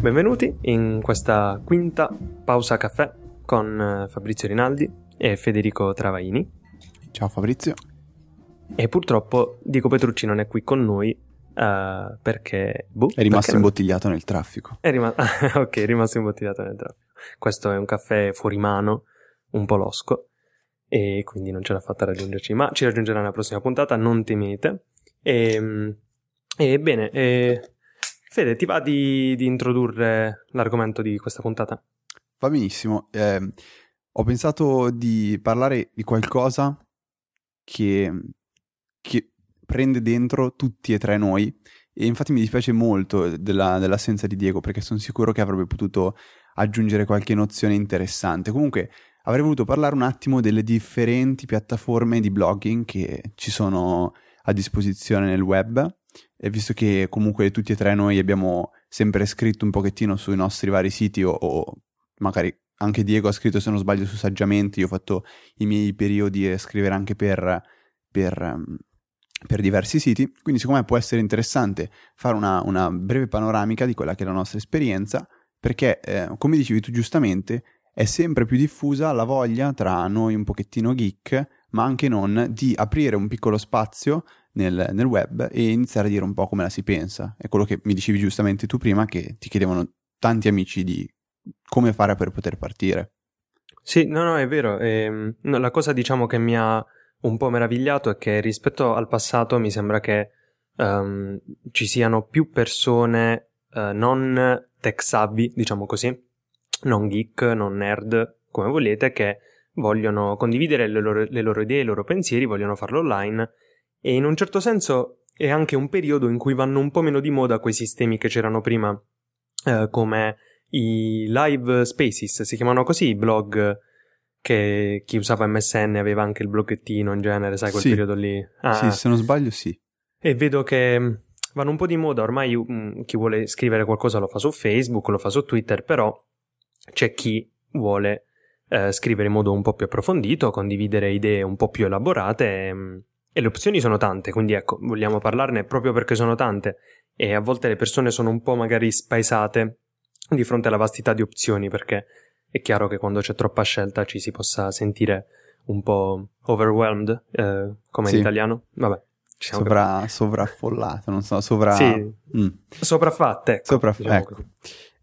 Benvenuti in questa quinta pausa caffè con eh, Fabrizio Rinaldi e Federico Travaini. Ciao Fabrizio. E purtroppo Diego Petrucci non è qui con noi uh, perché... Boh, è rimasto imbottigliato nel traffico. È rima- ok, è rimasto imbottigliato nel traffico. Questo è un caffè fuori mano, un po' losco, e quindi non ce l'ha fatta raggiungerci, ma ci raggiungerà nella prossima puntata, non temete. E, e bene, e... Fede, ti va di, di, introdurre l'argomento di questa puntata? Va benissimo. Eh, ho pensato di parlare di qualcosa che, che, prende dentro tutti e tre noi e infatti mi dispiace molto della, dell'assenza di Diego perché sono sicuro che avrebbe potuto aggiungere qualche nozione interessante. Comunque avrei voluto parlare un attimo delle differenti piattaforme di blogging che ci sono a disposizione nel web visto che comunque tutti e tre noi abbiamo sempre scritto un pochettino sui nostri vari siti o, o magari anche Diego ha scritto se non sbaglio su Saggiamente, io ho fatto i miei periodi a scrivere anche per, per, ehm, per diversi siti, quindi secondo me può essere interessante fare una, una, breve panoramica di quella che è la nostra esperienza, perché eh, come dicevi tu giustamente è sempre più diffusa la voglia tra noi un pochettino geek, ma anche non, di aprire un piccolo spazio nel, nel, web e iniziare a dire un po' come la si pensa. È quello che mi dicevi giustamente tu prima, che ti chiedevano tanti amici di come fare per poter partire. Sì, no, no, è vero. Ehm, no, la cosa diciamo che mi ha un po' meravigliato è che rispetto al passato mi sembra che um, ci siano più persone uh, non tech savvy, diciamo così, non geek, non nerd, come volete, che vogliono condividere le loro, le loro idee, i loro pensieri, vogliono farlo online e in un certo senso è anche un periodo in cui vanno un po' meno di moda quei sistemi che c'erano prima, eh, come i live spaces, si chiamano così i blog che chi usava MSN aveva anche il bloggettino in genere, sai quel sì. periodo lì. Ah. Sì, se non sbaglio sì. E vedo che mm, vanno un po' di moda, ormai um, chi vuole scrivere qualcosa lo fa su Facebook, lo fa su Twitter, però c'è chi vuole eh, scrivere in modo un po' più approfondito, condividere idee un po' più elaborate e, mm, e le opzioni sono tante, quindi ecco, vogliamo parlarne proprio perché sono tante e a volte le persone sono un po' magari spaesate di fronte alla vastità di opzioni perché è chiaro che quando c'è troppa scelta ci si possa sentire un po' overwhelmed, eh, come sì. in italiano. Vabbè. Sovra, sovraffollato, non so, sovra... Sì, mm. sopraffatte. Ecco, Sopraff- diciamo ecco.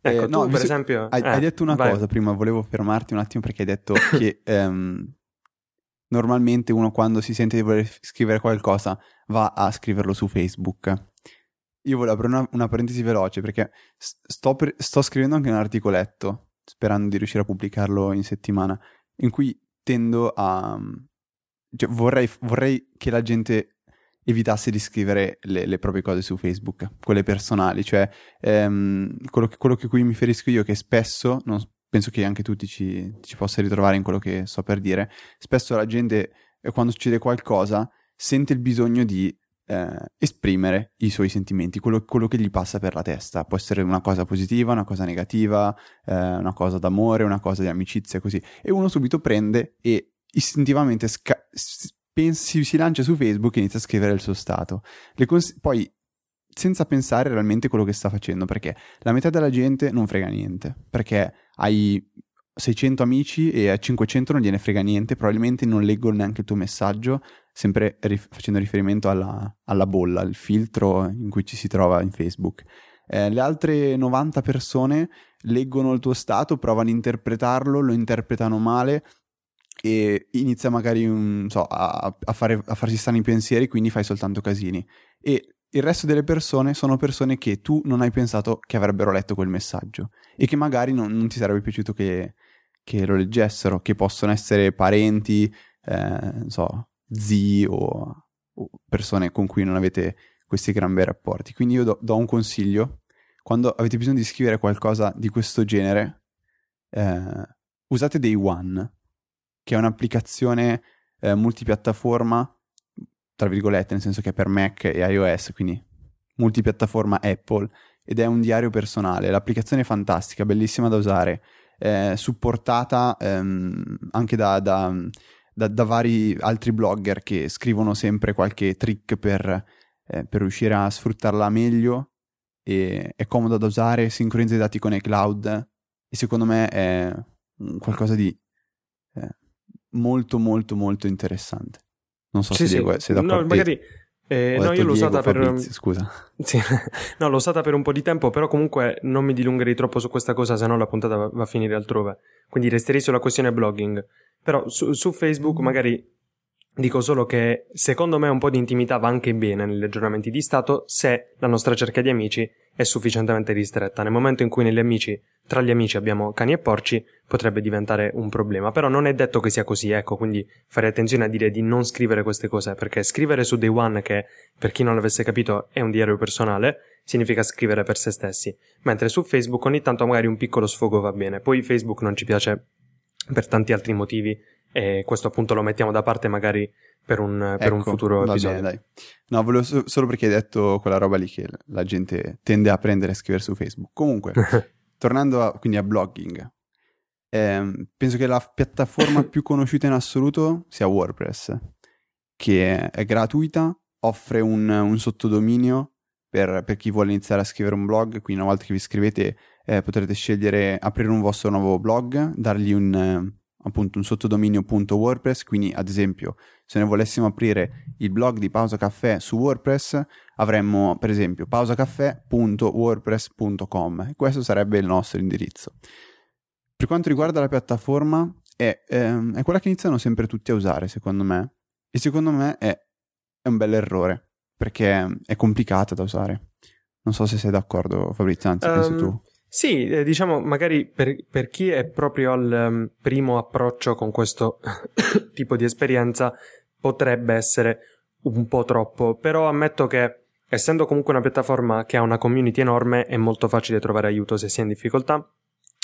ecco eh, tu, no, per esempio... Hai, eh, hai detto una vai. cosa prima, volevo fermarti un attimo perché hai detto che um, normalmente uno quando si sente di voler scrivere qualcosa va a scriverlo su Facebook. Io volevo aprire una, una parentesi veloce perché sto, per, sto scrivendo anche un articoletto, sperando di riuscire a pubblicarlo in settimana, in cui tendo a... Cioè, vorrei, vorrei che la gente evitasse di scrivere le, le, proprie cose su Facebook, quelle personali, cioè ehm, quello, che, quello che cui mi riferisco io che spesso, non, penso che anche tu ti ci, ci possa ritrovare in quello che sto per dire, spesso la gente eh, quando succede qualcosa sente il bisogno di eh, esprimere i suoi sentimenti, quello, quello, che gli passa per la testa. Può essere una cosa positiva, una cosa negativa, eh, una cosa d'amore, una cosa di amicizia, così. E uno subito prende e istintivamente sca- pensi, si lancia su Facebook e inizia a scrivere il suo stato. Cons- poi senza pensare realmente quello che sta facendo, perché la metà della gente non frega niente, perché hai 600 amici e a 500 non gliene frega niente, probabilmente non leggono neanche il tuo messaggio, sempre rif- facendo riferimento alla, alla, bolla, al filtro in cui ci si trova in Facebook. Eh, le altre 90 persone leggono il tuo stato, provano a interpretarlo, lo interpretano male e inizia magari un, so, a, a, fare, a farsi strani pensieri, quindi fai soltanto casini. E il resto delle persone sono persone che tu non hai pensato che avrebbero letto quel messaggio e che magari non, non ti sarebbe piaciuto che, che, lo leggessero, che possono essere parenti, eh, non so, zii o, o, persone con cui non avete questi gran bei rapporti. Quindi io do, do, un consiglio, quando avete bisogno di scrivere qualcosa di questo genere, eh, usate Day One, che è un'applicazione eh, multipiattaforma tra virgolette, nel senso che è per Mac e iOS, quindi multipiattaforma Apple, ed è un diario personale. L'applicazione è fantastica, bellissima da usare, eh, supportata ehm, anche da, da, da, da, vari altri blogger che scrivono sempre qualche trick per, eh, per riuscire a sfruttarla meglio e è comoda da usare, sincronizza i dati con iCloud e secondo me è qualcosa di eh, molto molto molto interessante. Non so sì, se Diego sei d'accordo. No, magari... Eh, no, io l'ho usata Fabrizio, per. Scusa. Sì. no, l'ho usata per un po' di tempo, però comunque non mi dilungherei troppo su questa cosa, se no la puntata va, va a finire altrove. Quindi resterei sulla questione blogging. Però su, su Facebook magari Dico solo che secondo me un po' di intimità va anche bene negli aggiornamenti di stato se la nostra cerchia di amici è sufficientemente ristretta. Nel momento in cui amici, tra gli amici abbiamo cani e porci, potrebbe diventare un problema. Però non è detto che sia così, ecco, quindi fare attenzione a dire di non scrivere queste cose, perché scrivere su Day One, che per chi non l'avesse capito è un diario personale, significa scrivere per se stessi. Mentre su Facebook ogni tanto magari un piccolo sfogo va bene. Poi Facebook non ci piace per tanti altri motivi e questo appunto lo mettiamo da parte magari per un, per ecco, un futuro va episodio. Bene, dai. No, volevo so- solo perché hai detto quella roba lì che la gente tende a prendere e scrivere su Facebook. Comunque, tornando a, quindi a blogging, ehm, penso che la piattaforma più conosciuta in assoluto sia WordPress, che è gratuita, offre un, un sottodominio per, per, chi vuole iniziare a scrivere un blog, quindi una volta che vi iscrivete eh, potrete scegliere aprire un vostro nuovo blog, dargli un appunto un sottodominio.wordpress, quindi ad esempio se noi volessimo aprire il blog di Pausa Caffè su WordPress avremmo per esempio pausacaffè.wordpress.com questo sarebbe il nostro indirizzo. Per quanto riguarda la piattaforma è, ehm, è quella che iniziano sempre tutti a usare secondo me e secondo me è, è un bel errore perché è complicata da usare. Non so se sei d'accordo Fabrizio, anzi um, penso Ehm, tu. Sì, eh, diciamo magari per, per, chi è proprio al um, primo approccio con questo tipo di esperienza potrebbe essere un po' troppo, però ammetto che essendo comunque una piattaforma che ha una community enorme è molto facile trovare aiuto se si è in difficoltà.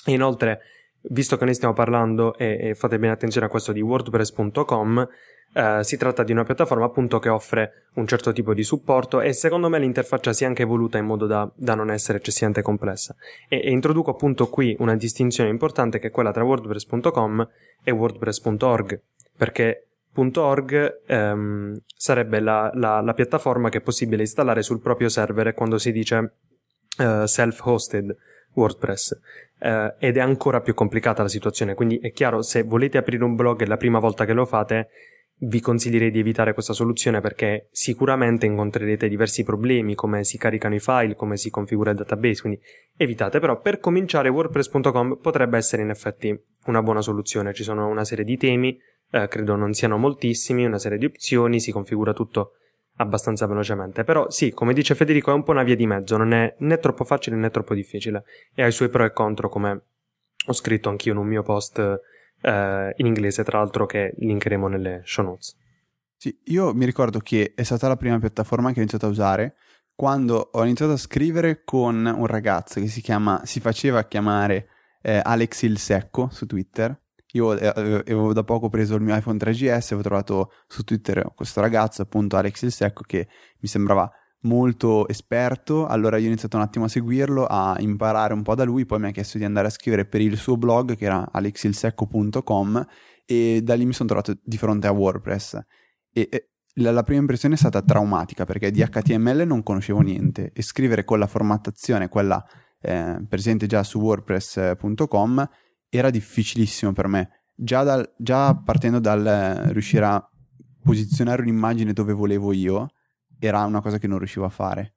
Inoltre, visto che noi stiamo parlando e, e fate bene attenzione a questo di wordpress.com, Uh, si tratta di una piattaforma appunto che offre un certo tipo di supporto e secondo me l'interfaccia si è anche evoluta in modo da, da non essere eccessivamente complessa. E, e, introduco appunto qui una distinzione importante che è quella tra WordPress.com e WordPress.org, perché .org um, sarebbe la, la, la, piattaforma che è possibile installare sul proprio server quando si dice uh, self-hosted WordPress. Uh, ed è ancora più complicata la situazione, quindi è chiaro se volete aprire un blog la prima volta che lo fate vi consiglierei di evitare questa soluzione perché sicuramente incontrerete diversi problemi come si caricano i file, come si configura il database, quindi evitate, però per cominciare WordPress.com potrebbe essere in effetti una buona soluzione, ci sono una serie di temi, eh, credo non siano moltissimi, una serie di opzioni, si configura tutto abbastanza velocemente, però sì, come dice Federico è un po' una via di mezzo, non è né troppo facile né troppo difficile. E ha i suoi pro e contro come ho scritto anch'io in un mio post eh, in inglese, tra l'altro, che linkeremo nelle show notes. Sì, io mi ricordo che è stata la prima piattaforma che ho iniziato a usare quando ho iniziato a scrivere con un ragazzo che si chiama, si faceva chiamare eh, Alex il Secco su Twitter. Io eh, avevo da poco preso il mio iPhone 3GS e avevo trovato su Twitter questo ragazzo, appunto Alex il Secco, che mi sembrava molto esperto, allora io ho iniziato un attimo a seguirlo, a imparare un po' da lui, poi mi ha chiesto di andare a scrivere per il suo blog che era alexilsecco.com e da lì mi sono trovato di fronte a WordPress e, e la, la, prima impressione è stata traumatica perché di HTML non conoscevo niente e scrivere con la formattazione, quella eh, presente già su wordpress.com, era difficilissimo per me. Già, dal, già partendo dal eh, riuscire a posizionare un'immagine dove volevo io, era una cosa che non riuscivo a fare.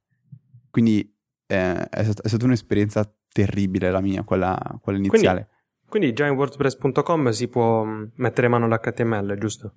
Quindi eh, è, stata, è, stata un'esperienza terribile la mia, quella, quella iniziale. Quindi, quindi, già in WordPress.com si può mm, mettere mano all'HTML, giusto?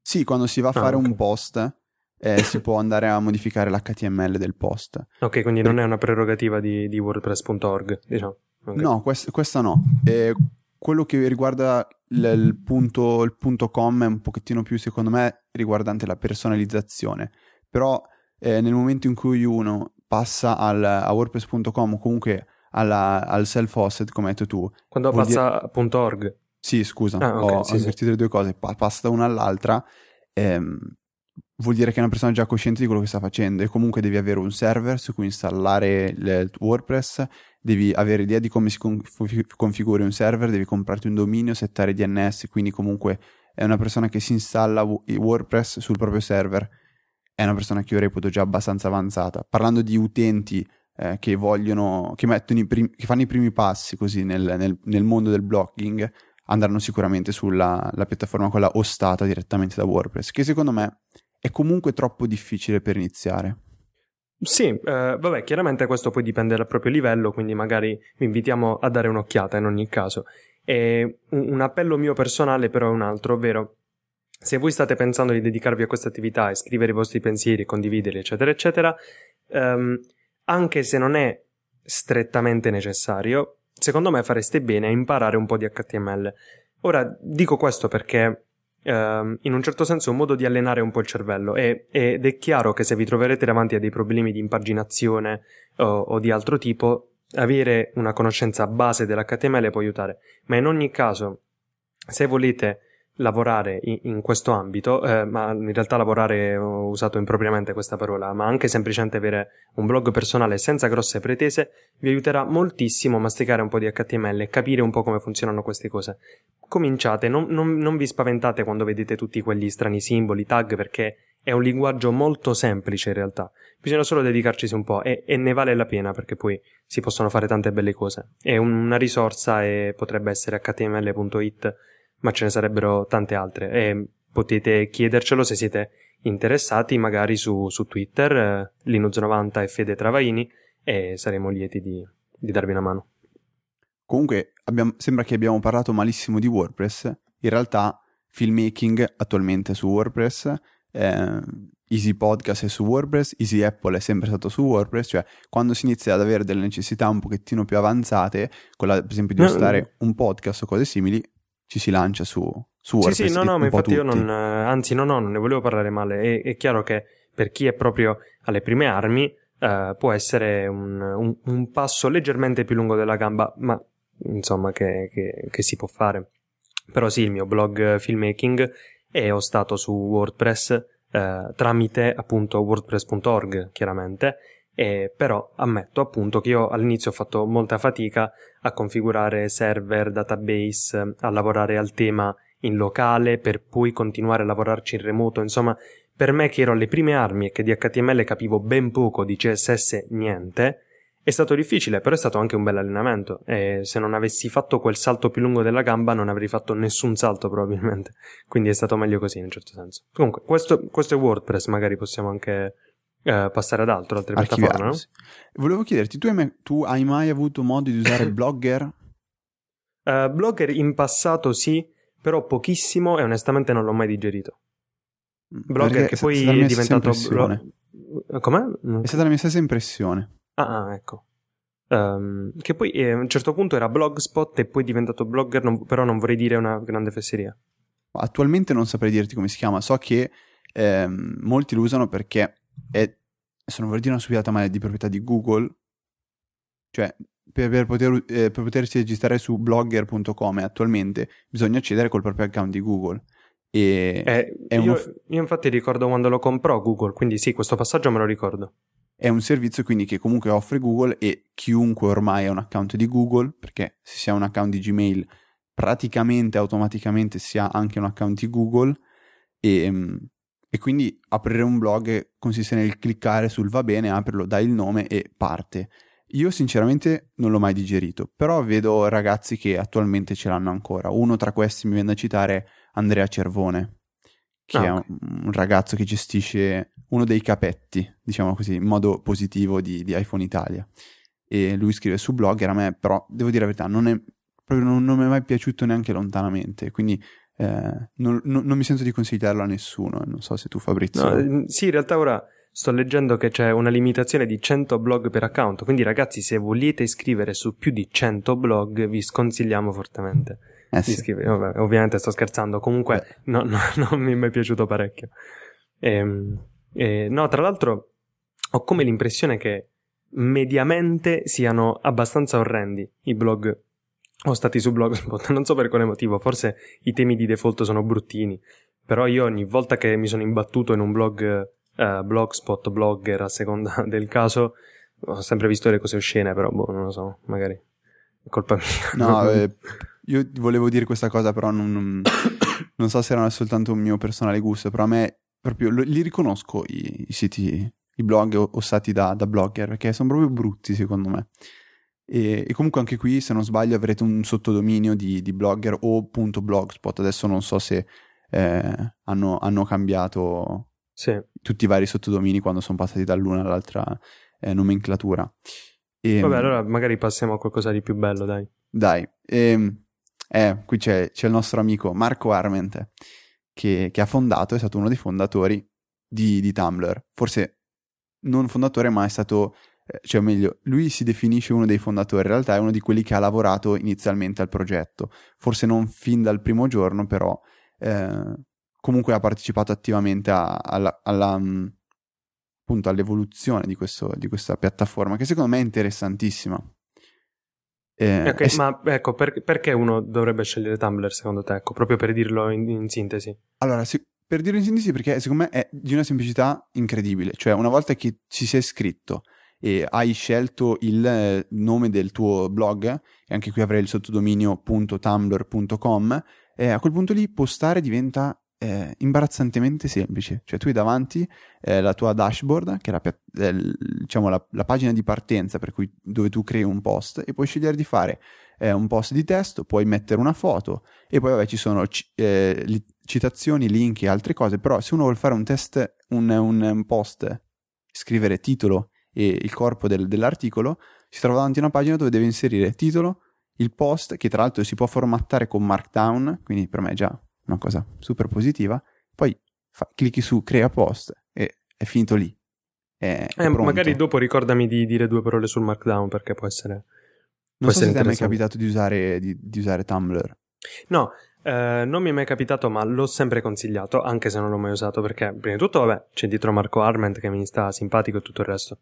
Sì, quando si va a ah, fare okay. un post eh, si può andare a modificare l'HTML del post. Ok, quindi non è una prerogativa di, di WordPress.org, diciamo. Okay. No, quest, questa no. Eh, quello che riguarda il, il, punto, il punto com è un pochettino più, secondo me, riguardante la personalizzazione però eh, nel momento in cui uno passa al, a WordPress.com o comunque alla, al self-hosted, come hai detto tu. Quando passa dire... a .org. Sì, scusa, ah, okay, ho sì, invertito sì. le due cose, pa- passa da una all'altra, ehm, vuol dire che è una persona già cosciente di quello che sta facendo e comunque devi avere un server su cui installare il WordPress, devi avere idea di come si conf- configura un server, devi comprarti un dominio, settare DNS, quindi comunque è una persona che si installa WordPress sul proprio server è una persona che io reputo già abbastanza avanzata. Parlando di utenti eh, che vogliono, che, mettono i prim- che fanno i primi passi così nel, nel, nel mondo del blogging andranno sicuramente sulla piattaforma quella ostata direttamente da WordPress, che secondo me è comunque troppo difficile per iniziare. Sì, eh, vabbè, chiaramente questo poi dipende dal proprio livello, quindi magari vi invitiamo a dare un'occhiata in ogni caso. E un, un appello mio personale però è un altro, ovvero se voi state pensando di dedicarvi a questa attività e scrivere i vostri pensieri, condividerli, eccetera, eccetera, ehm, anche se non è strettamente necessario, secondo me fareste bene a imparare un po' di HTML. Ora dico questo perché ehm, in un certo senso è un modo di allenare un po' il cervello e, ed è chiaro che se vi troverete davanti a dei problemi di impaginazione o, o di altro tipo, avere una conoscenza base dell'HTML può aiutare. Ma in ogni caso, se volete lavorare in, in questo ambito, eh, ma in realtà lavorare ho usato impropriamente questa parola, ma anche semplicemente avere un blog personale senza grosse pretese vi aiuterà moltissimo a masticare un po' di HTML e capire un po' come funzionano queste cose. Cominciate, non, non, non vi spaventate quando vedete tutti quegli strani simboli, tag, perché è un linguaggio molto semplice in realtà. Bisogna solo dedicarci un po' e, e, ne vale la pena perché poi si possono fare tante belle cose. È una risorsa e potrebbe essere html.it ma ce ne sarebbero tante altre. E potete chiedercelo se siete interessati magari su, su Twitter, eh, Linux90 e Fede Travaini e saremo lieti di, di darvi una mano. Comunque abbiamo, sembra che abbiamo parlato malissimo di WordPress, in realtà Filmmaking attualmente su WordPress, eh, Easy Podcast è su WordPress, Easy Apple è sempre stato su WordPress, cioè quando si inizia ad avere delle necessità un pochettino più avanzate, quella per esempio di ostare un podcast o cose simili, ci si lancia su, su WordPress. Sì, sì, no, no, ma infatti io non, anzi, no, no, non ne volevo parlare male. È, è chiaro che per chi è proprio alle prime armi uh, può essere un, un, un, passo leggermente più lungo della gamba, ma insomma che, che, che si può fare. Però sì, il mio blog filmmaking è hostato su WordPress uh, tramite appunto wordpress.org, chiaramente, e però ammetto appunto che io all'inizio ho fatto molta fatica a configurare server, database, a lavorare al tema in locale per poi continuare a lavorarci in remoto, insomma, per me che ero alle prime armi e che di HTML capivo ben poco, di CSS niente, è stato difficile, però è stato anche un bel allenamento. E se non avessi fatto quel salto più lungo della gamba non avrei fatto nessun salto probabilmente, quindi è stato meglio così in un certo senso. Comunque, questo, questo è WordPress, magari possiamo anche eh, passare ad altro, altre piattaforme, no? Volevo chiederti, tu hai, mai, tu hai mai avuto modo di usare Blogger? Uh, blogger in passato sì, però pochissimo e onestamente non l'ho mai digerito. Mm, blogger Perché che poi è diventato... Blo... Com'è? È stata la mia stessa impressione. Ah, ah ecco. Um, che poi eh, a un certo punto era Blogspot e poi è diventato Blogger, non, però non vorrei dire una grande fesseria. Attualmente non saprei dirti come si chiama, so che ehm, molti lo usano perché è, se non vorrei dire una stupidata, ma è di proprietà di Google. Cioè, per, per, poter, eh, per potersi registrare su blogger.com attualmente bisogna accedere col proprio account di Google. E eh, io, uno... io, infatti ricordo quando lo comprò Google, quindi sì, questo passaggio me lo ricordo. È un servizio quindi che comunque offre Google e chiunque ormai ha un account di Google, perché se si ha un account di Gmail praticamente automaticamente si ha anche un account di Google e, ehm, e quindi aprire un blog consiste nel cliccare sul va bene, aprirlo, dai il nome e parte. Io sinceramente non l'ho mai digerito, però vedo ragazzi che attualmente ce l'hanno ancora. Uno tra questi mi viene da citare Andrea Cervone, che ah, è un, ragazzo che gestisce uno dei capetti, diciamo così, in modo positivo di, di iPhone Italia. E lui scrive su Blogger, a me però, devo dire la verità, non, è, proprio non, non mi è mai piaciuto neanche lontanamente, quindi eh, non, non, non, mi sento di consigliarlo a nessuno, non so se tu Fabrizio. No, mm, sì, in realtà ora sto leggendo che c'è una limitazione di 100 blog per account, quindi ragazzi se volete iscrivere su più di 100 blog vi sconsigliamo fortemente. Eh sì. Vabbè, ovviamente sto scherzando, comunque no, no, non mi è mai piaciuto parecchio. E, ehm, e, no, tra l'altro ho come l'impressione che mediamente siano abbastanza orrendi i blog o stati su Blogspot, non so per quale motivo, forse i temi di default sono bruttini, però io ogni volta che mi sono imbattuto in un blog, eh, Blogspot, Blogger, a seconda del caso, ho sempre visto le cose oscene, però boh, non lo so, magari è colpa mia. No, eh, io volevo dire questa cosa, però non, non, non, so se era soltanto un mio personale gusto, però a me proprio li riconosco i, i siti i blog ostati da, da blogger, perché sono proprio brutti secondo me. E, e, comunque anche qui, se non sbaglio, avrete un sottodominio di, di blogger o .blogspot. Adesso non so se eh, hanno, hanno, cambiato sì. tutti i vari sottodomini quando sono passati dall'una all'altra eh, nomenclatura. E, Vabbè, allora magari passiamo a qualcosa di più bello, dai. Dai. E, ehm, eh, qui c'è, c'è, il nostro amico Marco Arment, che, che, ha fondato, è stato uno dei fondatori di, di Tumblr. Forse non fondatore, ma è stato eh, cioè meglio, lui si definisce uno dei fondatori, in realtà è uno di quelli che ha lavorato inizialmente al progetto, forse non fin dal primo giorno, però eh, comunque ha partecipato attivamente a, alla, alla, mm, appunto all'evoluzione di, questo, di, questa piattaforma, che secondo me è interessantissima. Eh, okay, è... Ma ecco, per, perché uno dovrebbe scegliere Tumblr secondo te? Ecco, proprio per dirlo in, in sintesi. Allora, sì, per dirlo in sintesi, perché secondo me è di una semplicità incredibile. Cioè, una volta che ci si è iscritto e hai scelto il eh, nome del tuo blog, e anche qui avrei il sottodominio.tumblr.com, e a quel punto lì postare diventa eh, imbarazzantemente semplice. Cioè tu hai davanti eh, la tua dashboard, che è, la, eh, diciamo, la, la, pagina di partenza per cui, dove tu crei un post e puoi scegliere di fare eh, un post di testo, puoi mettere una foto e poi vabbè ci sono c- eh, li, citazioni, link e altre cose, però se uno vuole fare un test, un, un, un post, scrivere titolo e il corpo del, dell'articolo, si trova davanti a una pagina dove deve inserire titolo, il post, che tra l'altro si può formattare con Markdown, quindi per me è già una cosa super positiva, poi fa, clicchi su crea post e è finito lì. È, è eh, magari dopo ricordami di dire due parole sul Markdown perché può essere... Non può so se ti è mai capitato di usare, di, di usare Tumblr. No, eh, non mi è mai capitato, ma l'ho sempre consigliato, anche se non l'ho mai usato, perché prima di tutto, vabbè, c'è dietro Marco Arment che mi sta simpatico e tutto il resto.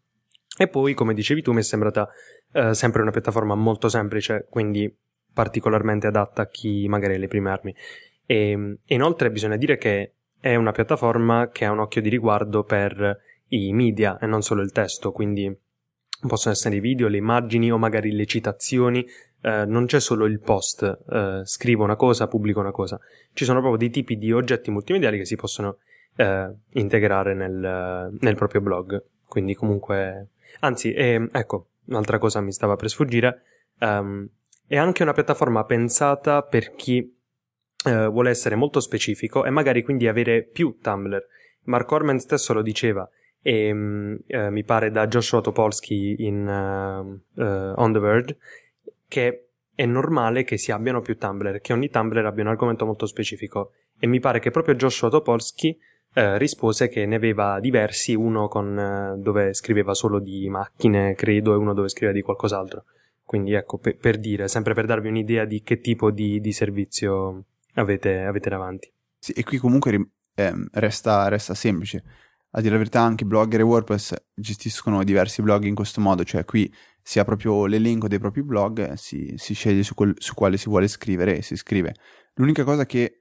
E poi, come dicevi tu, mi è sembrata eh, sempre una piattaforma molto semplice, quindi particolarmente adatta a chi magari ha le prime armi. E, e inoltre bisogna dire che è una piattaforma che ha un occhio di riguardo per i media e non solo il testo, quindi possono essere i video, le immagini o magari le citazioni. Eh, non c'è solo il post, eh, scrivo una cosa, pubblico una cosa. Ci sono proprio dei tipi di oggetti multimediali che si possono eh, integrare nel, nel proprio blog. Quindi comunque Anzi, è, ecco, un'altra cosa mi stava per sfuggire. Um, è anche una piattaforma pensata per chi uh, vuole essere molto specifico e magari quindi avere più Tumblr. Mark Orman stesso lo diceva e um, uh, mi pare da Joshua Topolsky in uh, On The Verge che è normale che si abbiano più Tumblr, che ogni Tumblr abbia un argomento molto specifico e mi pare che proprio Joshua Topolsky eh, rispose che ne aveva diversi, uno con, eh, dove scriveva solo di macchine, credo, e uno dove scriveva di qualcos'altro. Quindi ecco, pe- per dire, sempre per darvi un'idea di che tipo di, di servizio avete, avete, davanti. Sì, e qui comunque eh, resta, resta semplice. A dire la verità, anche Blogger e WordPress gestiscono diversi blog in questo modo, cioè qui si ha proprio l'elenco dei propri blog, si, si sceglie su, quel, su, quale si vuole scrivere e si scrive. L'unica cosa che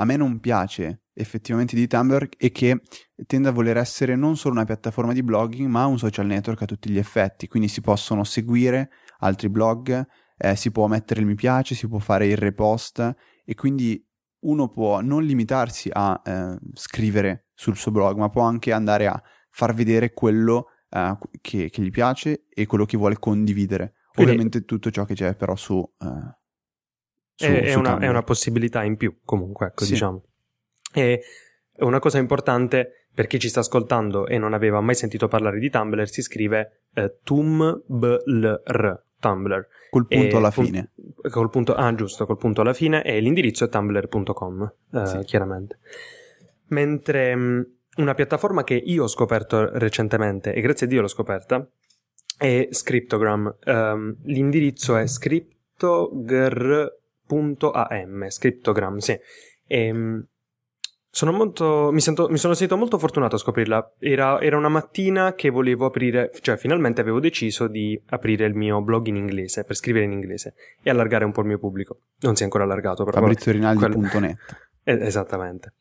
a me non piace effettivamente di Tumblr è che tende a voler essere non solo una piattaforma di blogging, ma un social network a tutti gli effetti. Quindi si possono seguire altri blog, eh, si può mettere il mi piace, si può fare il repost e quindi uno può non limitarsi a eh, scrivere sul suo blog, ma può anche andare a far vedere quello eh, che, che, gli piace e quello che vuole condividere. Quindi, Ovviamente tutto ciò che c'è però su... Su, è, su una, è, una, possibilità in più comunque, ecco, sì. diciamo. E una cosa importante per chi ci sta ascoltando e non aveva mai sentito parlare di Tumblr, si scrive eh, Tumblr, Tumblr. Col punto e alla fine. Col punto, ah, giusto, col punto alla fine e l'indirizzo è tumblr.com, eh, sì. chiaramente. Mentre mh, mm, una piattaforma che io ho scoperto recentemente, e grazie a Dio l'ho scoperta, è Scriptogram. Um, l'indirizzo è scriptogr.am, Scriptogram, sì. E, um, sono molto, mi, sento, mi, sono sentito molto fortunato a scoprirla. Era, era, una mattina che volevo aprire, cioè finalmente avevo deciso di aprire il mio blog in inglese, per scrivere in inglese e allargare un po' il mio pubblico. Non si è ancora allargato, però. FabrizioRinaldi.net quel... eh, Esattamente.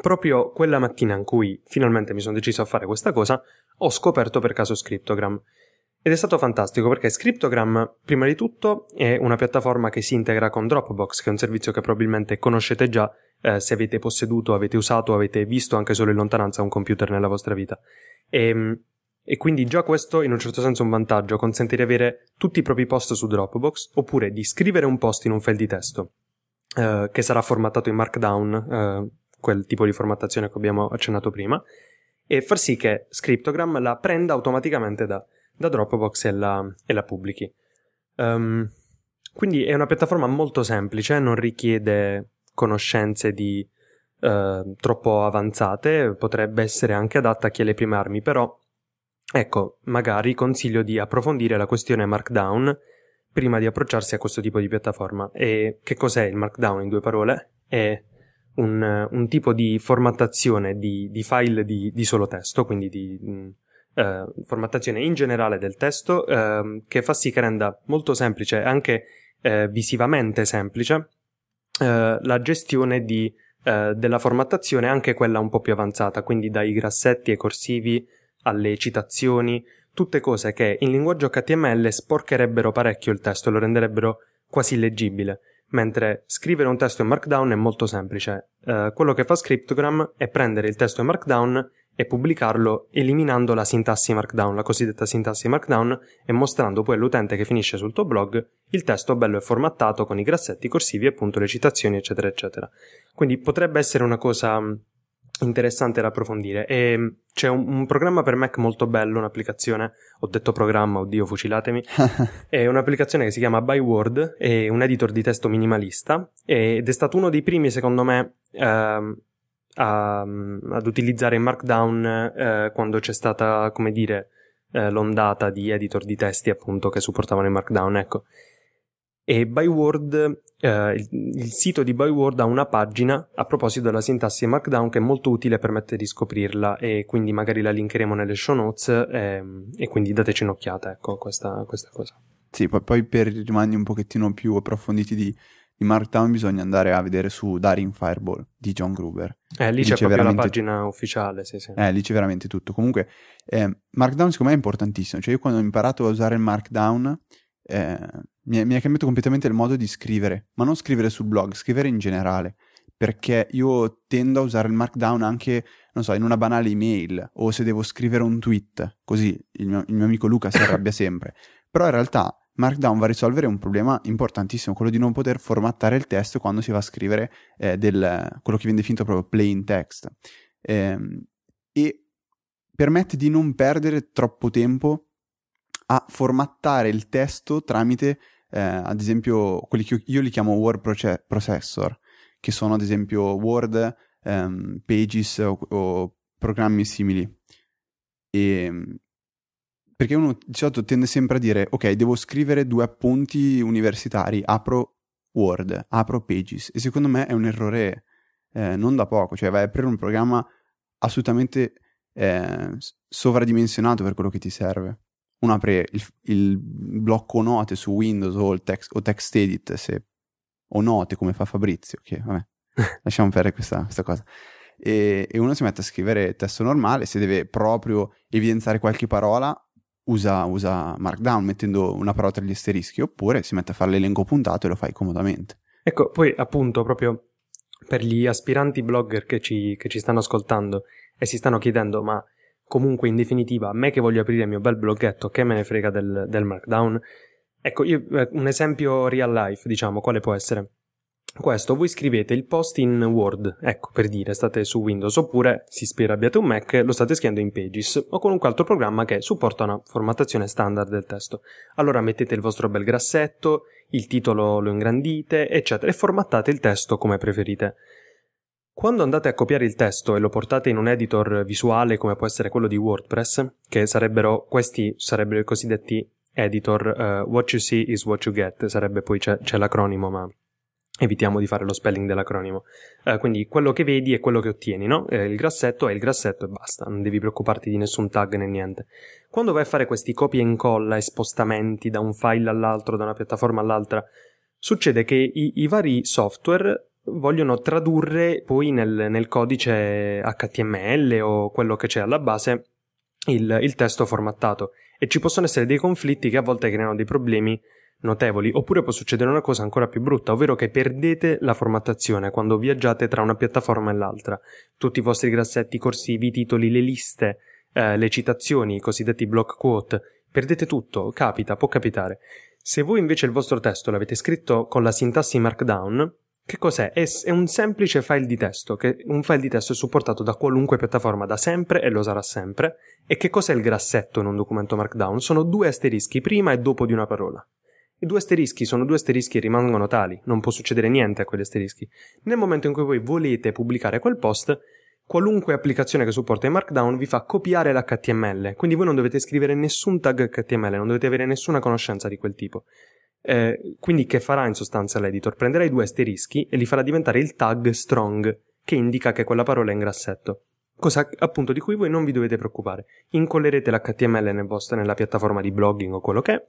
Proprio quella mattina in cui finalmente mi sono deciso a fare questa cosa, ho scoperto per caso Scriptogram. Ed è stato fantastico perché Scriptogram, prima di tutto, è una piattaforma che si integra con Dropbox, che è un servizio che probabilmente conoscete già eh, se avete posseduto, avete usato, avete visto anche solo in lontananza un computer nella vostra vita. E, ehm, e quindi già questo in un certo senso è un vantaggio, consente di avere tutti i propri post su Dropbox, oppure di scrivere un post in un file di testo, eh, che sarà formattato in Markdown, eh, quel tipo di formattazione che abbiamo accennato prima, e far sì che Scriptogram la prenda automaticamente da, da Dropbox e la, e la pubblichi. Um, quindi è una piattaforma molto semplice, non richiede conoscenze di, uh, troppo avanzate, potrebbe essere anche adatta a chi ha le prime armi, però ecco, magari consiglio di approfondire la questione Markdown prima di approcciarsi a questo tipo di piattaforma. E che cos'è il Markdown in due parole? È un, un tipo di formattazione di, di file di, di, solo testo, quindi di mm, eh, formattazione in generale del testo, eh, che fa sì che renda molto semplice, anche eh, visivamente semplice, eh, la gestione di, eh, della formattazione, anche quella un po' più avanzata, quindi dai grassetti ai corsivi alle citazioni, tutte cose che in linguaggio HTML sporcherebbero parecchio il testo lo renderebbero quasi illeggibile mentre scrivere un testo in Markdown è molto semplice. Uh, quello che fa Scriptogram è prendere il testo in Markdown e pubblicarlo eliminando la sintassi Markdown, la cosiddetta sintassi Markdown, e mostrando poi all'utente che finisce sul tuo blog il testo bello e formattato con i grassetti corsivi, appunto le citazioni, eccetera, eccetera. Quindi potrebbe essere una cosa interessante da approfondire. E mm, c'è un, un, programma per Mac molto bello, un'applicazione, ho detto programma, oddio, fucilatemi. è un'applicazione che si chiama Byword, è un editor di testo minimalista ed è stato uno dei primi, secondo me, ehm, a, ad utilizzare Markdown eh, quando c'è stata, come dire, eh, l'ondata di editor di testi, appunto, che supportavano il Markdown, ecco. E Byword, eh, il, il, sito di Byword ha una pagina a proposito della sintassi Markdown che è molto utile, permette di scoprirla e quindi magari la linkeremo nelle show notes eh, e quindi dateci un'occhiata, ecco, questa, questa cosa. Sì, poi, poi per rimandi un pochettino più approfonditi di, di, Markdown bisogna andare a vedere su Daring Fireball di John Gruber. Eh, lì, lì c'è, c'è veramente... la pagina ufficiale, sì, sì. Eh, lì c'è veramente tutto. Comunque, eh, Markdown secondo me è importantissimo. Cioè io quando ho imparato a usare il Markdown eh, mi, è, mi è cambiato completamente il modo di scrivere, ma non scrivere sul blog, scrivere in generale perché io tendo a usare il markdown anche, non so, in una banale email o se devo scrivere un tweet, così il mio, il mio amico Luca si arrabbia sempre. Però in realtà Markdown va a risolvere un problema importantissimo, quello di non poter formattare il testo quando si va a scrivere eh, del, quello che viene definito proprio plain text. Eh, e permette di non perdere troppo tempo a formattare il testo tramite, eh, ad esempio, quelli che io li chiamo word proce- processor, che sono ad esempio Word, um, Pages o, o, programmi simili. E, perché uno di solito tende sempre a dire, ok, devo scrivere due appunti universitari, apro Word, apro Pages, e secondo me è un errore eh, non da poco, cioè vai a aprire un programma assolutamente eh, sovradimensionato per quello che ti serve. Uno apre il, il, blocco note su Windows o, text, o text edit se, o note come fa Fabrizio, che vabbè, lasciamo perdere questa, questa cosa. E, e, uno si mette a scrivere testo normale, se deve proprio evidenziare qualche parola, usa, usa Markdown mettendo una parola tra gli asterischi, oppure si mette a fare l'elenco puntato e lo fai comodamente. Ecco, poi appunto proprio per gli aspiranti blogger che ci, che ci stanno ascoltando e si stanno chiedendo ma comunque in definitiva, a me che voglio aprire il mio bel bloggetto, che me ne frega del, del markdown. Ecco, io, eh, un esempio real life, diciamo, quale può essere? Questo, voi scrivete il post in Word, ecco per dire, state su Windows, oppure, si spera abbiate un Mac, lo state scrivendo in Pages o qualunque altro programma che supporta una formattazione standard del testo. Allora mettete il vostro bel grassetto, il titolo lo ingrandite, eccetera, e formattate il testo come preferite. Quando andate a copiare il testo e lo portate in un editor visuale come può essere quello di WordPress, che sarebbero questi sarebbero i cosiddetti editor uh, what you see is what you get, sarebbe poi c'è, c'è l'acronimo, ma evitiamo di fare lo spelling dell'acronimo. Uh, quindi quello che vedi è quello che ottieni, no? Eh, il grassetto è il grassetto e basta, non devi preoccuparti di nessun tag né niente. Quando vai a fare questi copia e incolla e spostamenti da un file all'altro, da una piattaforma all'altra, succede che i, i vari software vogliono tradurre poi nel, nel, codice HTML o quello che c'è alla base il, il testo formattato e ci possono essere dei conflitti che a volte creano dei problemi notevoli, oppure può succedere una cosa ancora più brutta, ovvero che perdete la formattazione quando viaggiate tra una piattaforma e l'altra. Tutti i vostri grassetti corsivi, titoli, le liste, eh, le citazioni, i cosiddetti block quote, perdete tutto, capita, può capitare. Se voi invece il vostro testo l'avete scritto con la sintassi Markdown, che cos'è? È, è, un semplice file di testo, che un file di testo è supportato da qualunque piattaforma da sempre e lo sarà sempre. E che cos'è il grassetto in un documento Markdown? Sono due asterischi prima e dopo di una parola. I due asterischi sono due asterischi e rimangono tali, non può succedere niente a quegli asterischi. Nel momento in cui voi volete pubblicare quel post, qualunque applicazione che supporta i Markdown vi fa copiare l'HTML, quindi voi non dovete scrivere nessun tag HTML, non dovete avere nessuna conoscenza di quel tipo. Eh, quindi che farà in sostanza l'editor? Prenderà i due asterischi e li farà diventare il tag strong, che indica che quella parola è in grassetto. Cosa appunto di cui voi non vi dovete preoccupare. Incollerete l'HTML nel vostro, nella piattaforma di blogging o quello che è,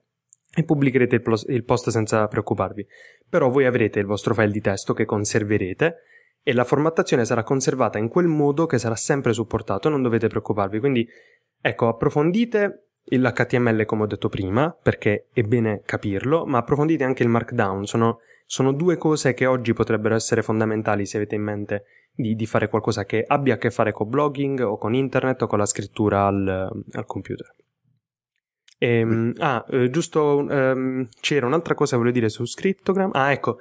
e pubblicherete il post senza preoccuparvi. Però voi avrete il vostro file di testo che conserverete e la formattazione sarà conservata in quel modo che sarà sempre supportato, non dovete preoccuparvi. Quindi ecco, approfondite l'HTML come ho detto prima, perché è bene capirlo, ma approfondite anche il Markdown, sono, sono due cose che oggi potrebbero essere fondamentali se avete in mente di, di, fare qualcosa che abbia a che fare con blogging o con internet o con la scrittura al, al computer. Ehm, ah, eh, giusto, ehm, c'era un'altra cosa che volevo dire su Scriptogram. Ah, ecco,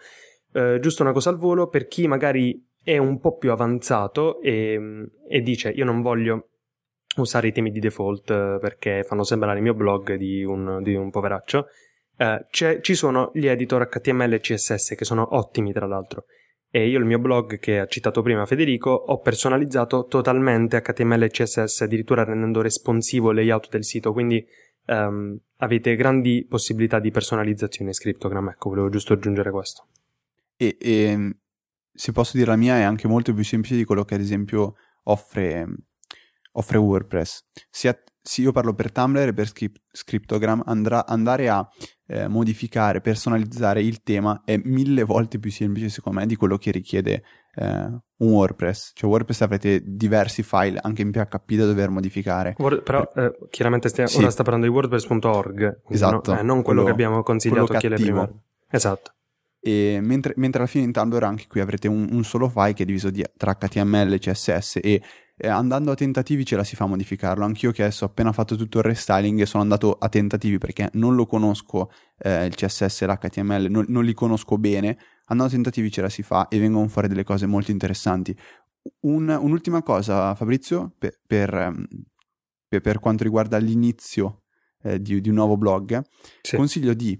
eh, giusto una cosa al volo, per chi magari è un po' più avanzato e, e dice io non voglio usare i temi di default eh, perché fanno sembrare il mio blog di un, di un poveraccio. Eh, ci sono gli editor HTML e CSS che sono ottimi tra l'altro. E io il mio blog che ha citato prima Federico ho personalizzato totalmente HTML e CSS, addirittura rendendo responsivo il layout del sito, quindi um, avete grandi possibilità di personalizzazione Scriptogram. Ecco, volevo giusto aggiungere questo. E, e se posso dire la mia è anche molto più semplice di quello che ad esempio offre offre WordPress. Sia, se io parlo per Tumblr e per script, Scriptogram, andrà, andare a eh, modificare, personalizzare il tema è mille volte più semplice secondo me di quello che richiede eh, un WordPress. Cioè WordPress avrete diversi file anche in PHP da dover modificare. Word, però eh, chiaramente stia, sì. ora sta parlando di WordPress.org, esatto, no, eh, non quello, quello, che abbiamo consigliato a chi le prima. Esatto. E mentre, mentre, alla fine in Tumblr anche qui avrete un, un solo file che è diviso di, tra HTML, CSS e eh, andando a tentativi ce la si fa a modificarlo. Anch'io che adesso ho appena fatto tutto il restyling sono andato a tentativi perché non lo conosco eh, il CSS e l'HTML, non, non, li conosco bene. Andando a tentativi ce la si fa e vengono fuori delle cose molto interessanti. Un, un'ultima cosa, Fabrizio, per, per, ehm, per, per quanto riguarda l'inizio eh, di, di, un nuovo blog, sì. consiglio di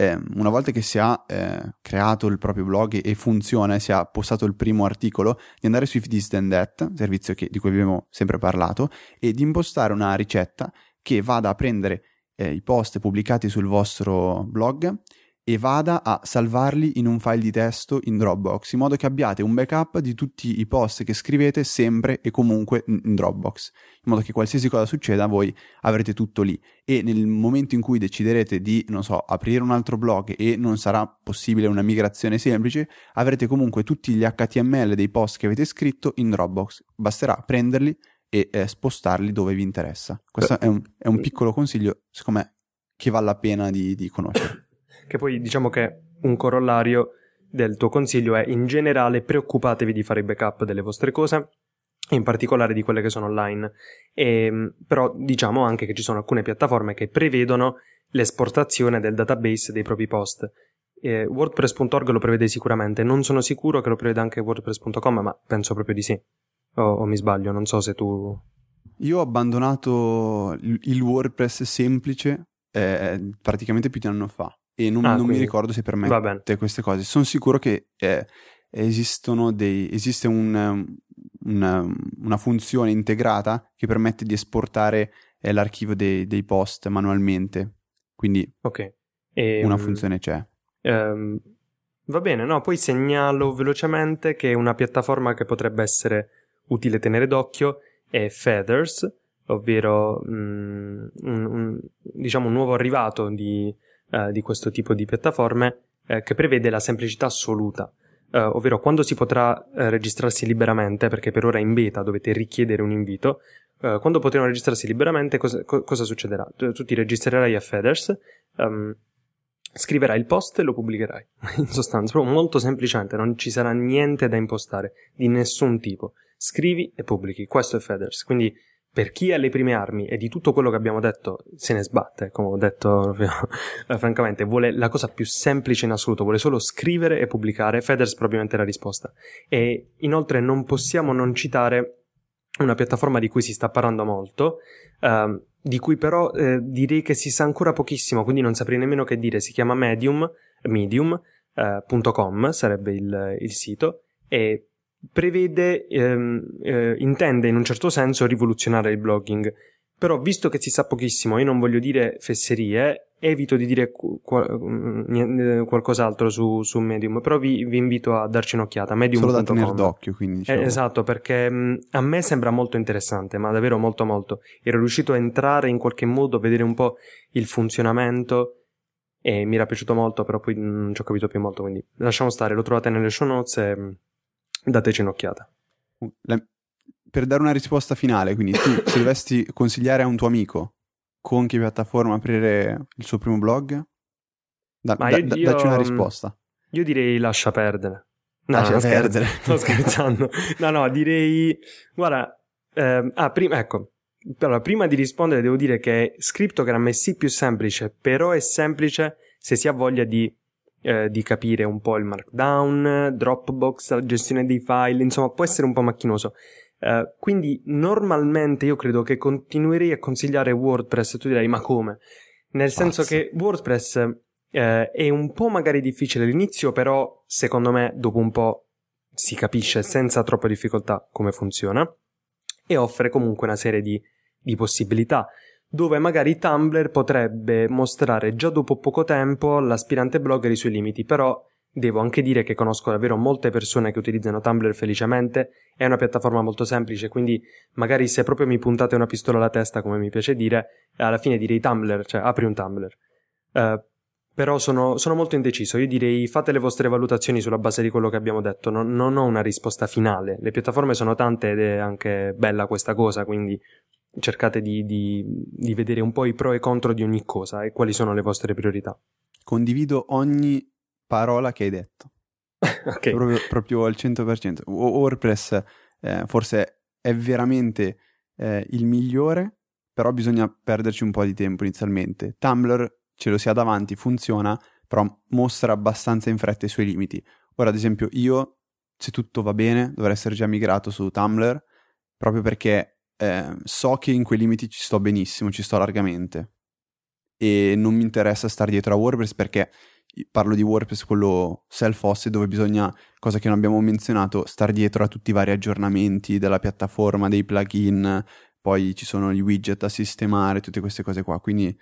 eh, una volta che si ha eh, creato il proprio blog e funziona si è postato il primo articolo, di andare su If This Then That, servizio che, di cui abbiamo sempre parlato, e di impostare una ricetta che vada a prendere eh, i post pubblicati sul vostro blog e vada a salvarli in un file di testo in Dropbox, in modo che abbiate un backup di tutti i post che scrivete sempre e comunque in Dropbox, in modo che qualsiasi cosa succeda voi avrete tutto lì e nel momento in cui deciderete di, non so, aprire un altro blog e non sarà possibile una migrazione semplice, avrete comunque tutti gli HTML dei post che avete scritto in Dropbox, basterà prenderli e eh, spostarli dove vi interessa. Questo è un, è un piccolo consiglio, secondo me, che vale la pena di, di conoscere. Che poi diciamo che un corollario del tuo consiglio è in generale preoccupatevi di fare i backup delle vostre cose, in particolare di quelle che sono online. E, ehm, però diciamo anche che ci sono alcune piattaforme che prevedono l'esportazione del database dei propri post. Eh, WordPress.org lo prevede sicuramente, non sono sicuro che lo preveda anche WordPress.com, ma penso proprio di sì. O, o mi sbaglio, non so se tu... Io ho abbandonato il WordPress semplice eh, praticamente più di un anno fa e non, ah, non mi ricordo se permette queste cose. Sono sicuro che eh, esistono dei, esiste un, una, una, funzione integrata che permette di esportare eh, l'archivio dei, dei, post manualmente. Quindi okay. e, una funzione c'è. Um, va bene, no? Poi segnalo velocemente che una piattaforma che potrebbe essere utile tenere d'occhio è Feathers, ovvero mm, un, un, diciamo un nuovo arrivato di eh, di questo tipo di piattaforme eh, che prevede la semplicità assoluta. ovvero quando si potrà uh, registrarsi liberamente, perché per ora è in beta dovete richiedere un invito, uh, quando potranno registrarsi liberamente cosa, co- cosa succederà? Tu, ti registrerai a Feders, um, scriverai il post e lo pubblicherai, in sostanza, proprio molto semplicemente, non ci sarà niente da impostare, di nessun tipo. Scrivi e pubblichi, questo è Feders, quindi per chi ha le prime armi e di tutto quello che abbiamo detto se ne sbatte, come ho detto eh, francamente, vuole la cosa più semplice in assoluto, vuole solo scrivere e pubblicare, Feders probabilmente la risposta. E inoltre non possiamo non citare una piattaforma di cui si sta parlando molto, uh, di cui però eh, direi che si sa ancora pochissimo, quindi non saprei nemmeno che dire, si chiama Medium, medium.com uh, sarebbe il, il sito, e prevede, ehm, eh, intende in un certo senso rivoluzionare il blogging. Però, visto che si sa pochissimo, io non voglio dire fesserie, evito di dire qual- mm, qualcos'altro su, su Medium, però vi, vi, invito a darci un'occhiata. Medium. Solo da tenere d'occhio, quindi. Diciamo. Eh, esatto, perché mh, mm, a me sembra molto interessante, ma davvero molto molto. Ero riuscito a entrare in qualche modo, a vedere un po' il funzionamento e mi era piaciuto molto, però poi non ci ho capito più molto, quindi lasciamo stare, lo trovate nelle show notes e mm, dateci un'occhiata. La, per dare una risposta finale, quindi tu se dovessi consigliare a un tuo amico con che piattaforma aprire il suo primo blog, da, da, io, io, dacci una risposta. Io direi lascia perdere. No, lascia no, perdere. Sto scherzando. no, no, direi... Guarda, eh, ah, prima, ecco, allora, prima di rispondere devo dire che Scriptogram è sì più semplice, però è semplice se si ha voglia di eh, di capire un po' il markdown, Dropbox, la gestione dei file, insomma può essere un po' macchinoso. Uh, quindi normalmente io credo che continuerei a consigliare WordPress, tu direi ma come? Nel Pazzo. senso che WordPress uh, è un po' magari difficile all'inizio, però secondo me dopo un po' si capisce senza troppa difficoltà come funziona e offre comunque una serie di, di possibilità dove magari Tumblr potrebbe mostrare già dopo poco tempo all'aspirante blogger i suoi limiti, però devo anche dire che conosco davvero molte persone che utilizzano Tumblr felicemente, è una piattaforma molto semplice, quindi magari se proprio mi puntate una pistola alla testa, come mi piace dire, alla fine direi Tumblr, cioè apri un Tumblr. Uh, però sono, sono, molto indeciso, io direi fate le vostre valutazioni sulla base di quello che abbiamo detto, non, non ho una risposta finale, le piattaforme sono tante ed è anche bella questa cosa, quindi cercate di, di, di, vedere un po' i pro e contro di ogni cosa e quali sono le vostre priorità. Condivido ogni parola che hai detto. okay. proprio, proprio, al 100%. WordPress eh, forse è veramente eh, il migliore, però bisogna perderci un po' di tempo inizialmente. Tumblr ce lo si ha davanti, funziona, però mostra abbastanza in fretta i suoi limiti. Ora, ad esempio, io, se tutto va bene, dovrei essere già migrato su Tumblr, proprio perché eh, so che in quei limiti ci sto benissimo, ci sto largamente e non mi interessa stare dietro a WordPress perché parlo di WordPress quello self-hosted dove bisogna, cosa che non abbiamo menzionato, stare dietro a tutti i vari aggiornamenti della piattaforma, dei plugin, poi ci sono gli widget da sistemare, tutte queste cose qua, quindi ecco,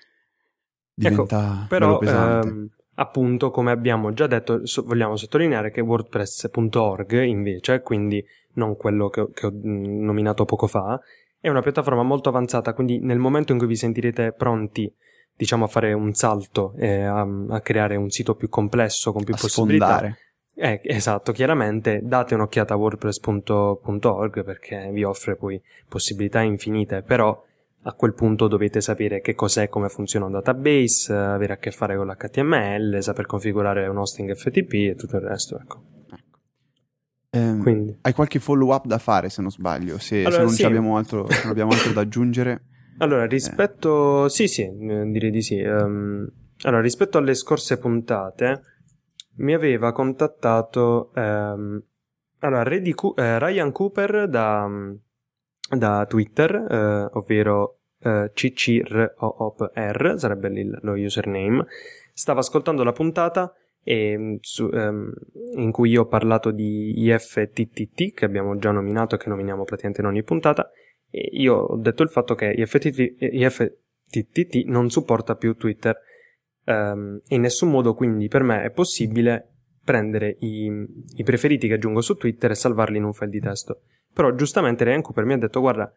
diventa ecco, però, pesante. Ehm, appunto, come abbiamo già detto, so, vogliamo sottolineare che WordPress.org invece, quindi non quello che, che ho nominato poco fa, è una piattaforma molto avanzata, quindi nel momento in cui vi sentirete pronti, diciamo, a fare un salto e a, a creare un sito più complesso, con più a possibilità. Sfondare. Eh, esatto, chiaramente date un'occhiata a wordpress.org perché vi offre poi possibilità infinite, però a quel punto dovete sapere che cos'è, come funziona un database, avere a che fare con l'HTML, saper configurare un hosting FTP e tutto il resto, ecco. Eh, hai qualche follow up da fare se non sbaglio? Se, allora, se non, sì. abbiamo altro, se non abbiamo altro da aggiungere. Allora, rispetto... Eh. Sì, sì, eh, direi di sì. Um, allora, rispetto alle scorse puntate, mi aveva contattato... Um, allora, Co- eh, Ryan Cooper da, da Twitter, eh, ovvero eh, CCROOPR, sarebbe il, lo username, stava ascoltando la puntata e, su, um, in cui io ho parlato di IFTTT, che abbiamo già nominato e che nominiamo praticamente in ogni puntata, e io ho detto il fatto che IFTTT, IFTTT non supporta più Twitter. Um, in nessun modo quindi per me è possibile prendere i, i, preferiti che aggiungo su Twitter e salvarli in un file di testo. Però giustamente Ryan Cooper mi ha detto guarda,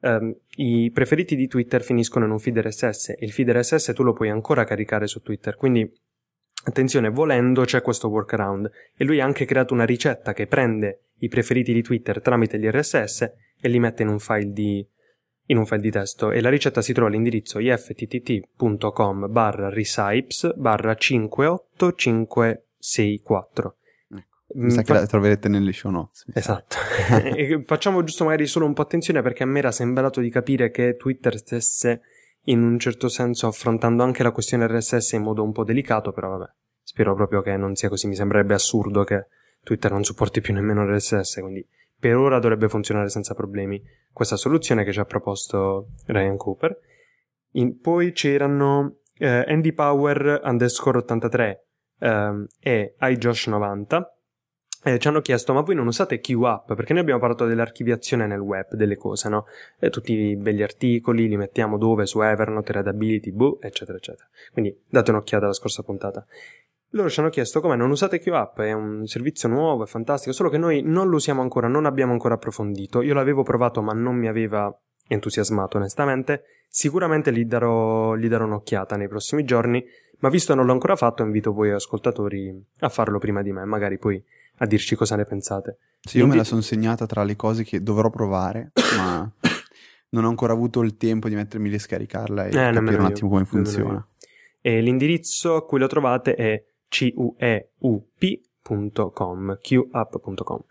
um, i preferiti di Twitter finiscono in un feed RSS e il feed RSS tu lo puoi ancora caricare su Twitter, quindi attenzione, volendo c'è questo workaround e lui ha anche creato una ricetta che prende i preferiti di Twitter tramite gli RSS e li mette in un file di, in un file di testo e la ricetta si trova all'indirizzo ifttt.com barra recipes barra 58564. Mi sa che la troverete nelle show notes. Esatto. facciamo giusto magari solo un po' attenzione perché a me era sembrato di capire che Twitter stesse in un certo senso affrontando anche la questione RSS in modo un po' delicato, però vabbè, spero proprio che non sia così, mi sembrerebbe assurdo che Twitter non supporti più nemmeno RSS, quindi per ora dovrebbe funzionare senza problemi questa soluzione che ci ha proposto Ryan Cooper. In, poi c'erano eh, Andy Power underscore 83 eh, e iJosh90 eh, ci hanno chiesto ma voi non usate QApp perché noi abbiamo parlato dell'archiviazione nel web delle cose no? E tutti i belli articoli li mettiamo dove su Evernote, Readability, boh, eccetera eccetera quindi date un'occhiata alla scorsa puntata loro ci hanno chiesto come non usate QApp, è un servizio nuovo, è fantastico, solo che noi non lo usiamo ancora, non abbiamo ancora approfondito. Io l'avevo provato ma non mi aveva entusiasmato onestamente. Sicuramente gli darò, gli darò un'occhiata nei prossimi giorni, ma visto che non l'ho ancora fatto invito voi ascoltatori a farlo prima di me, magari poi a dirci cosa ne pensate. Sì, io me la sono segnata tra le cose che dovrò provare, ma non ho ancora avuto il tempo di mettermi lì a scaricarla e eh, capire un attimo come funziona. E l'indirizzo a cui lo trovate è cueup.com, queup.com.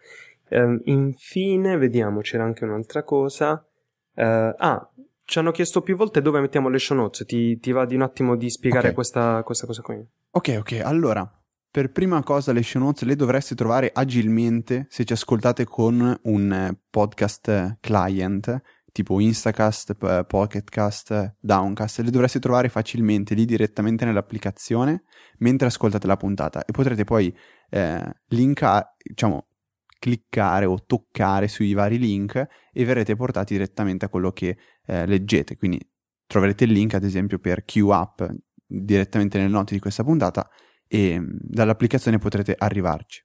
Um, infine, vediamo, c'era anche un'altra cosa. Uh, ah, ci hanno chiesto più volte dove mettiamo le show notes. Ti, ti va di un attimo di spiegare okay. questa, questa cosa qui? Ok, ok. Allora, per prima cosa le show notes le dovreste trovare agilmente se ci ascoltate con un eh, podcast client tipo Instacast, Pocketcast, Downcast, le dovreste trovare facilmente lì direttamente nell'applicazione mentre ascoltate la puntata e potrete poi eh, linkare, diciamo, cliccare o toccare sui vari link e verrete portati direttamente a quello che eh, leggete. Quindi troverete il link ad esempio per QApp direttamente nelle note di questa puntata e mm, dall'applicazione potrete arrivarci.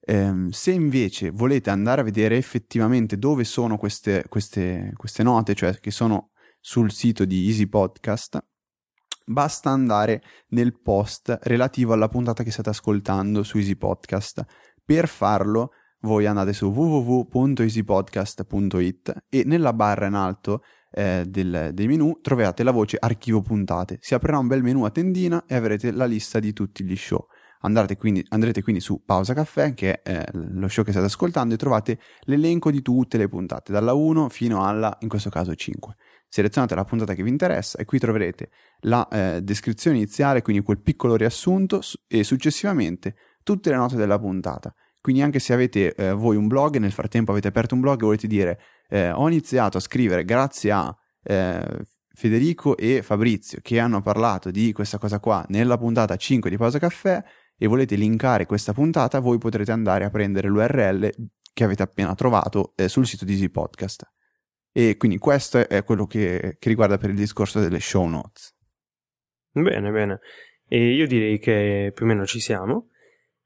Eh, se invece volete andare a vedere effettivamente dove sono queste, queste, queste note, cioè che sono sul sito di Easy Podcast, basta andare nel post relativo alla puntata che state ascoltando su Easy Podcast. Per farlo voi andate su www.easypodcast.it e nella barra in alto eh, del, dei menu troverete la voce archivo puntate. Si aprirà un bel menu a tendina e avrete la lista di tutti gli show. Quindi, andrete quindi su Pausa Caffè, che è eh, lo show che state ascoltando, e trovate l'elenco di tutte le puntate, dalla 1 fino alla, in questo caso, 5. Selezionate la puntata che vi interessa e qui troverete la eh, descrizione iniziale, quindi quel piccolo riassunto, e successivamente tutte le note della puntata. Quindi anche se avete eh, voi un blog, nel frattempo avete aperto un blog e volete dire eh, ho iniziato a scrivere grazie a eh, Federico e Fabrizio che hanno parlato di questa cosa qua nella puntata 5 di Pausa Caffè e volete linkare questa puntata, voi potrete andare a prendere l'URL che avete appena trovato eh, sul sito di Easy Podcast. E quindi questo è quello che, che riguarda per il discorso delle show notes. Bene, bene. E io direi che più o meno ci siamo.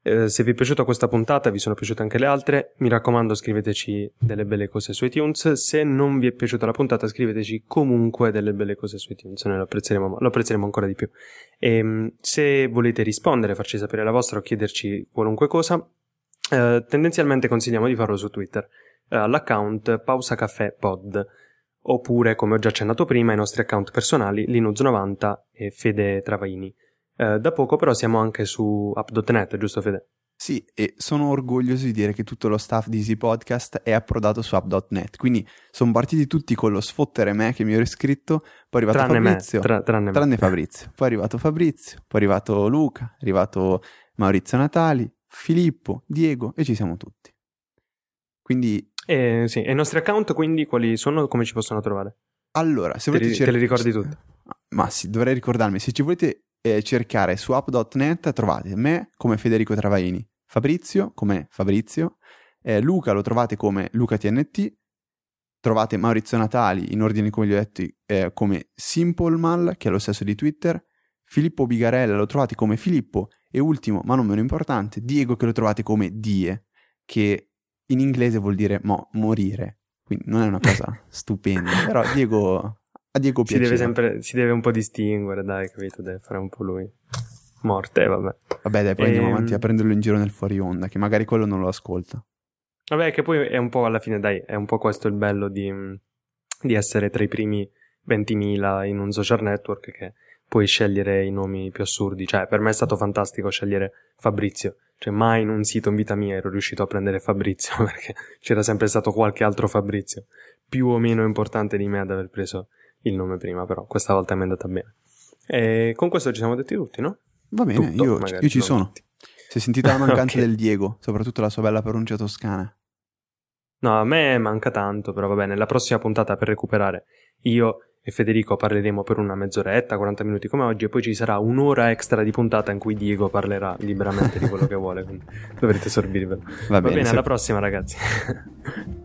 Eh, se vi è piaciuta questa puntata, vi sono piaciute anche le altre, mi raccomando scriveteci delle belle cose su iTunes. Se non vi è piaciuta la puntata, scriveteci comunque delle belle cose su iTunes, noi lo apprezzeremo, lo apprezzeremo ancora di più. E, ehm, se volete rispondere, farci sapere la vostra o chiederci qualunque cosa, eh, tendenzialmente consigliamo di farlo su Twitter, eh, all'account Pausa Caffè Pod oppure, come ho già accennato prima, i nostri account personali Linux90 e Fede Travaini. Eh, da poco però siamo anche su app.net, giusto Fede? Sì, e sono orgoglioso di dire che tutto lo staff di Easy Podcast è approdato su app.net, quindi sono partiti tutti con lo sfottere me che mi ero iscritto, poi è arrivato tranne Fabrizio, me, tra, tranne, tranne me. Fabrizio, poi è arrivato Fabrizio, poi è arrivato Luca, è arrivato Maurizio Natali, Filippo, Diego e ci siamo tutti. Quindi... Eh, sì, e i nostri account quindi quali sono, come ci possono trovare? Allora, se te volete... Li, cer- te li ricordi tutti? Ma sì, dovrei ricordarmi, se ci volete eh, cercare su app.net trovate me come Federico Travaini, Fabrizio come Fabrizio, eh, Luca lo trovate come LucaTNT, trovate Maurizio Natali in ordine come gli ho detto eh, come Simplemal che è lo stesso di Twitter, Filippo Bigarella lo trovate come Filippo e ultimo ma non meno importante Diego che lo trovate come Die che in inglese vuol dire mo- morire quindi non è una cosa stupenda però Diego a Diego si deve sempre, si deve un po' distinguere, dai, capito? Deve fare un po' lui. morte, vabbè. Vabbè, dai, poi e... andiamo ehm, avanti a prenderlo in giro nel fuori onda, che magari quello non lo ascolta. Vabbè, che poi è un po' alla fine, dai, è un po' questo il bello di, di essere tra i primi 20.000 in un social network che puoi scegliere i nomi più assurdi. Cioè, per me è stato fantastico scegliere Fabrizio. Cioè, mai in un sito in vita mia ero riuscito a prendere Fabrizio perché c'era sempre stato qualche altro Fabrizio, più o meno importante di me ad aver preso il nome prima, però questa volta mi è andata bene. E con questo ci siamo detti tutti, no? Va bene, Tutto, io, io, ci sono. Tutti. Si è sentita la mancanza okay. del Diego, soprattutto la sua bella pronuncia toscana. No, a me manca tanto, però va bene. La prossima puntata per recuperare io e Federico parleremo per una mezz'oretta, 40 minuti come oggi, e poi ci sarà un'ora extra di puntata in cui Diego parlerà liberamente di quello che vuole. Quindi dovrete sorbirvelo. Va, va bene, bene se... alla prossima, ragazzi.